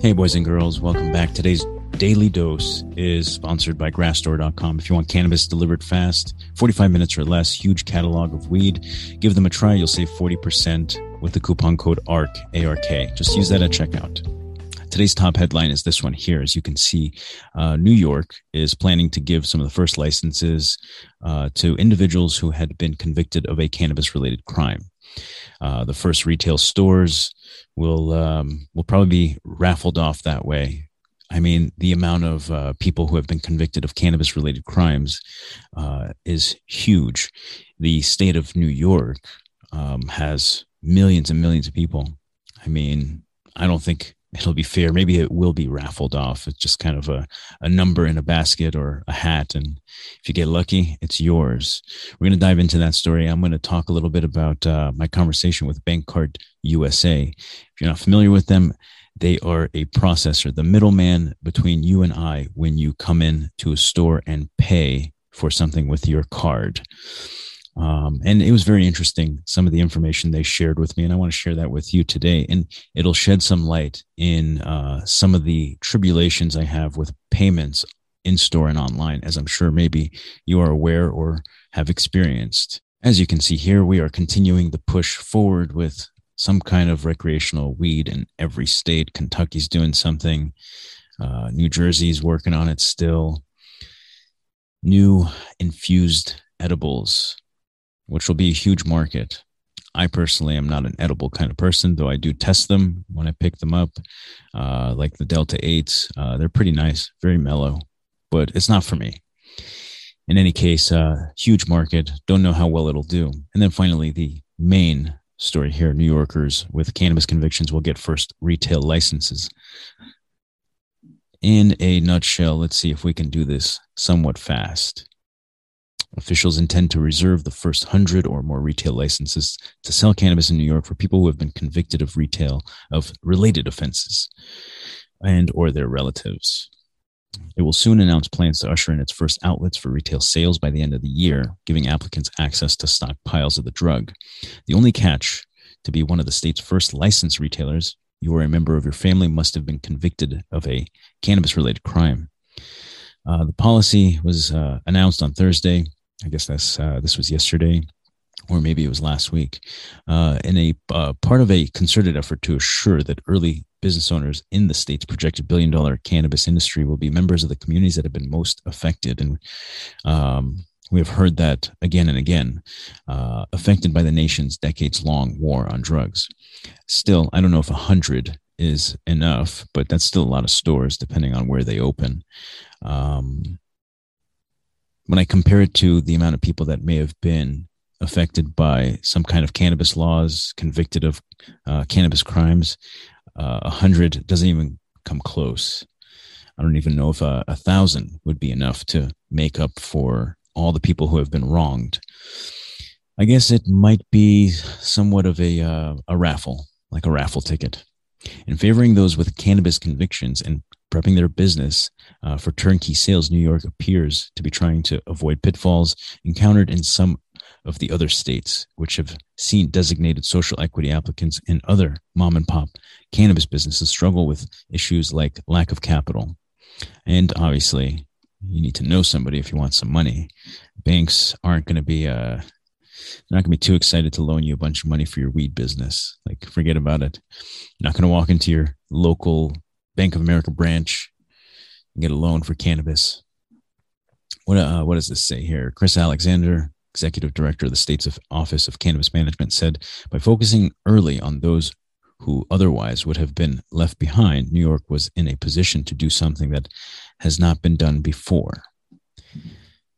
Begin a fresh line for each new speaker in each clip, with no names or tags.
Hey, boys and girls, welcome back. Today's daily dose is sponsored by grassdoor.com. If you want cannabis delivered fast, 45 minutes or less, huge catalog of weed, give them a try. You'll save 40% with the coupon code ARK, A-R-K. Just use that at checkout. Today's top headline is this one here. As you can see, uh, New York is planning to give some of the first licenses uh, to individuals who had been convicted of a cannabis related crime. Uh, the first retail stores will um, will probably be raffled off that way. I mean, the amount of uh, people who have been convicted of cannabis related crimes uh, is huge. The state of New York um, has millions and millions of people. I mean, I don't think it'll be fair. Maybe it will be raffled off. It's just kind of a, a number in a basket or a hat. And if you get lucky, it's yours. We're going to dive into that story. I'm going to talk a little bit about uh, my conversation with BankCard USA. If you're not familiar with them, they are a processor, the middleman between you and I when you come in to a store and pay for something with your card. Um, and it was very interesting, some of the information they shared with me. And I want to share that with you today. And it'll shed some light in uh, some of the tribulations I have with payments in store and online, as I'm sure maybe you are aware or have experienced. As you can see here, we are continuing the push forward with some kind of recreational weed in every state. Kentucky's doing something. Uh, New Jersey's working on it still. New infused edibles which will be a huge market. I personally am not an edible kind of person, though I do test them when I pick them up, uh, like the Delta 8s. Uh, they're pretty nice, very mellow, but it's not for me. In any case, uh, huge market. Don't know how well it'll do. And then finally, the main story here New Yorkers with cannabis convictions will get first retail licenses. In a nutshell, let's see if we can do this somewhat fast. Officials intend to reserve the first hundred or more retail licenses to sell cannabis in New York for people who have been convicted of retail of related offenses and or their relatives. It will soon announce plans to usher in its first outlets for retail sales by the end of the year, giving applicants access to stockpiles of the drug. The only catch to be one of the state's first licensed retailers, you or a member of your family must have been convicted of a cannabis related crime. Uh, the policy was uh, announced on Thursday I guess that's uh, this was yesterday, or maybe it was last week, uh, in a uh, part of a concerted effort to assure that early business owners in the state's projected billion dollar cannabis industry will be members of the communities that have been most affected. And um, we have heard that again and again, uh, affected by the nation's decades long war on drugs. Still, I don't know if a hundred is enough, but that's still a lot of stores, depending on where they open. Um, when I compare it to the amount of people that may have been affected by some kind of cannabis laws, convicted of uh, cannabis crimes, uh, a uh, hundred doesn't even come close. I don't even know if a, thousand would be enough to make up for all the people who have been wronged. I guess it might be somewhat of a uh, a raffle, like a raffle ticket. In favoring those with cannabis convictions and prepping their business uh, for turnkey sales, New York appears to be trying to avoid pitfalls encountered in some of the other states, which have seen designated social equity applicants and other mom and pop cannabis businesses struggle with issues like lack of capital. And obviously, you need to know somebody if you want some money. Banks aren't going to be uh, they're not going to be too excited to loan you a bunch of money for your weed business. Like, forget about it. You're not going to walk into your local Bank of America branch and get a loan for cannabis. What, uh, what does this say here? Chris Alexander, executive director of the state's Office of Cannabis Management, said by focusing early on those who otherwise would have been left behind, New York was in a position to do something that has not been done before.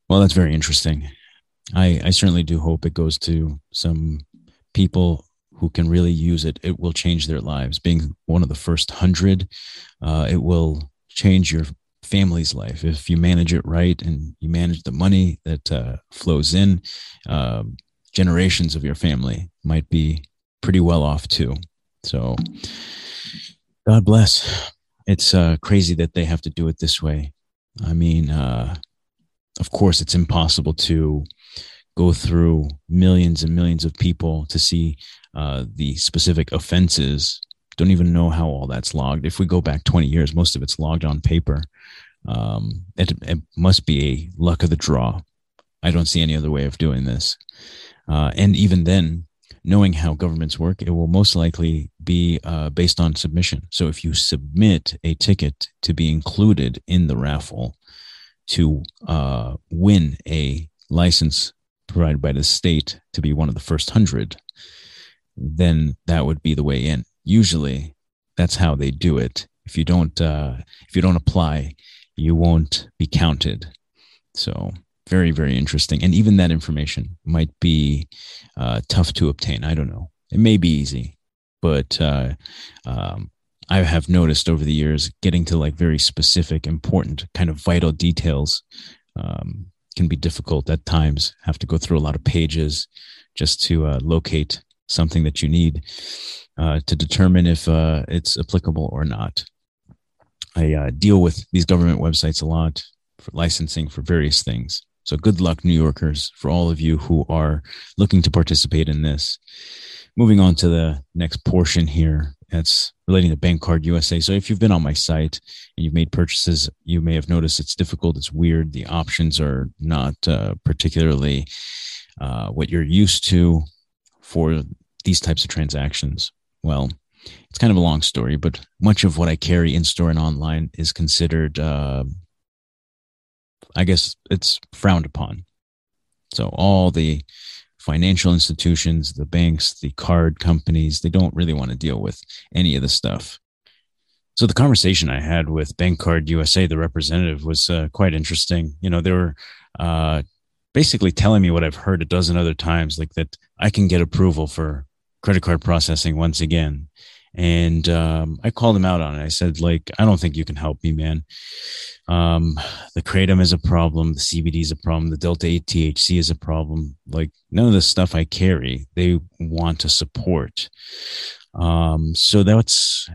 Well, that's very interesting. I, I certainly do hope it goes to some people who can really use it. It will change their lives. Being one of the first hundred, uh, it will change your family's life if you manage it right and you manage the money that uh, flows in. Uh, generations of your family might be pretty well off too. So, God bless. It's uh, crazy that they have to do it this way. I mean, uh, of course, it's impossible to go through millions and millions of people to see uh, the specific offenses Don't even know how all that's logged. If we go back 20 years, most of it's logged on paper. Um, it, it must be a luck of the draw. I don't see any other way of doing this. Uh, and even then, knowing how governments work, it will most likely be uh, based on submission. So if you submit a ticket to be included in the raffle to uh, win a license provided by the state to be one of the first hundred, then that would be the way in. Usually, that's how they do it. If you don't, uh, if you don't apply, you won't be counted. So very very interesting and even that information might be uh, tough to obtain i don't know it may be easy but uh, um, i have noticed over the years getting to like very specific important kind of vital details um, can be difficult at times. Have to go through a lot of pages just to uh, locate something that you need uh, to determine if uh, it's applicable or not. I uh, deal with these government websites a lot for licensing for various things. So good luck, New Yorkers, for all of you who are looking to participate in this. Moving on to the next portion here, it's relating to Bank Card USA. So if you've been on my site and you've made purchases, you may have noticed it's difficult, it's weird. The options are not uh, particularly uh, what you're used to for these types of transactions. Well, it's kind of a long story, but much of what I carry in store and online is considered uh, I guess it's frowned upon. So all the financial institutions, the banks, the card companies, they don't really want to deal with any of the stuff. So the conversation I had with Bank Card USA, the representative, was uh, quite interesting. You know, they were uh, basically telling me what I've heard a dozen other times, like that I can get approval for credit card processing once again. And um, I called him out on it. I said, like, I don't think you can help me, man. Um, the kratom is a problem. The CBD is a problem. The delta 8 THC is a problem. Like none of the stuff I carry, they want to support. Um, so that's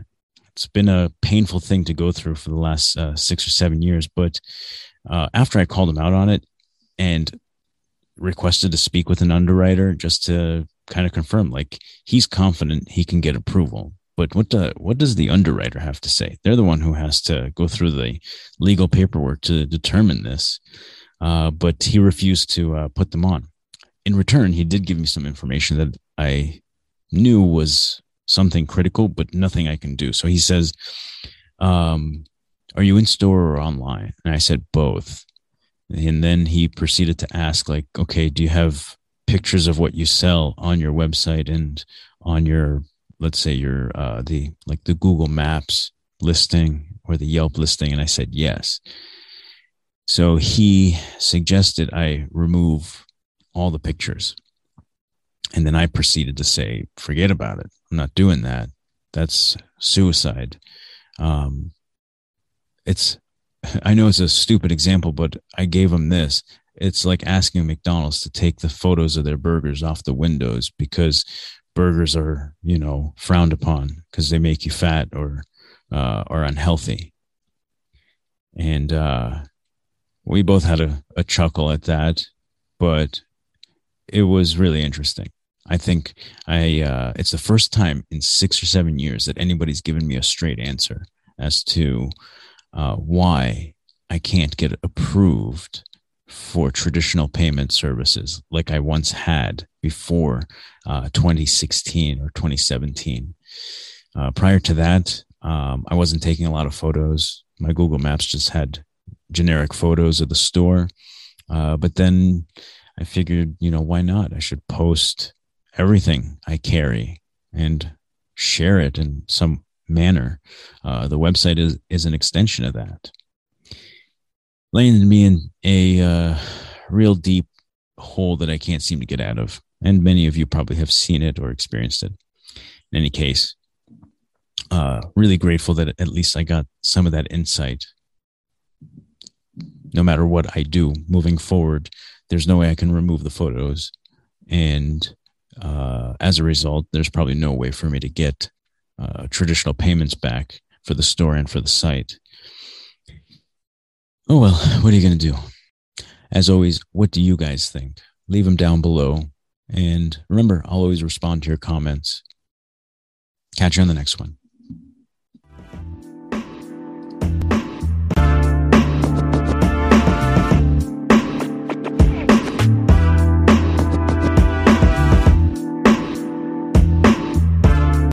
it's been a painful thing to go through for the last uh, six or seven years. But uh, after I called him out on it and requested to speak with an underwriter just to kind of confirm, like he's confident he can get approval but what the, what does the underwriter have to say? They're the one who has to go through the legal paperwork to determine this. Uh, but he refused to uh, put them on. In return, he did give me some information that I knew was something critical, but nothing I can do. So he says, um, "Are you in store or online?" And I said both. And then he proceeded to ask, like, "Okay, do you have pictures of what you sell on your website and on your let's say your uh, the like the Google Maps listing or the Yelp listing, and I said yes. So he suggested I remove all the pictures. And then I proceeded to say, forget about it. I'm not doing that. That's suicide. Um, it's, I know it's a stupid example, but I gave him this. It's like asking McDonald's to take the photos of their burgers off the windows because burgers are you know frowned upon because they make you fat or uh, or unhealthy. And uh, we both had a, a chuckle at that but it was really interesting. I think i uh, it's the first time in six or seven years that anybody's given me a straight answer as to uh, why i can't get approved for traditional payment services like I once had before uh, 2016 or 2017. Uh, prior to that, um, I wasn't taking a lot of photos. My Google Maps just had generic photos of the store. Uh, but then I figured, you know, why not? I should post everything I carry and share it in some manner. Uh, the website is, is an extension of that landed me in a uh, real deep hole that I can't seem to get out of. And many of you probably have seen it or experienced it. In any case, uh, really grateful that at least I got some of that insight. No matter what I do moving forward, there's no way I can remove the photos. And uh, as a result, there's probably no way for me to get uh, traditional payments back for the store and for the site. Oh, well, what are you going to do? As always, what do you guys think? Leave them down below. And remember, I'll always respond to your comments. Catch you on the next one.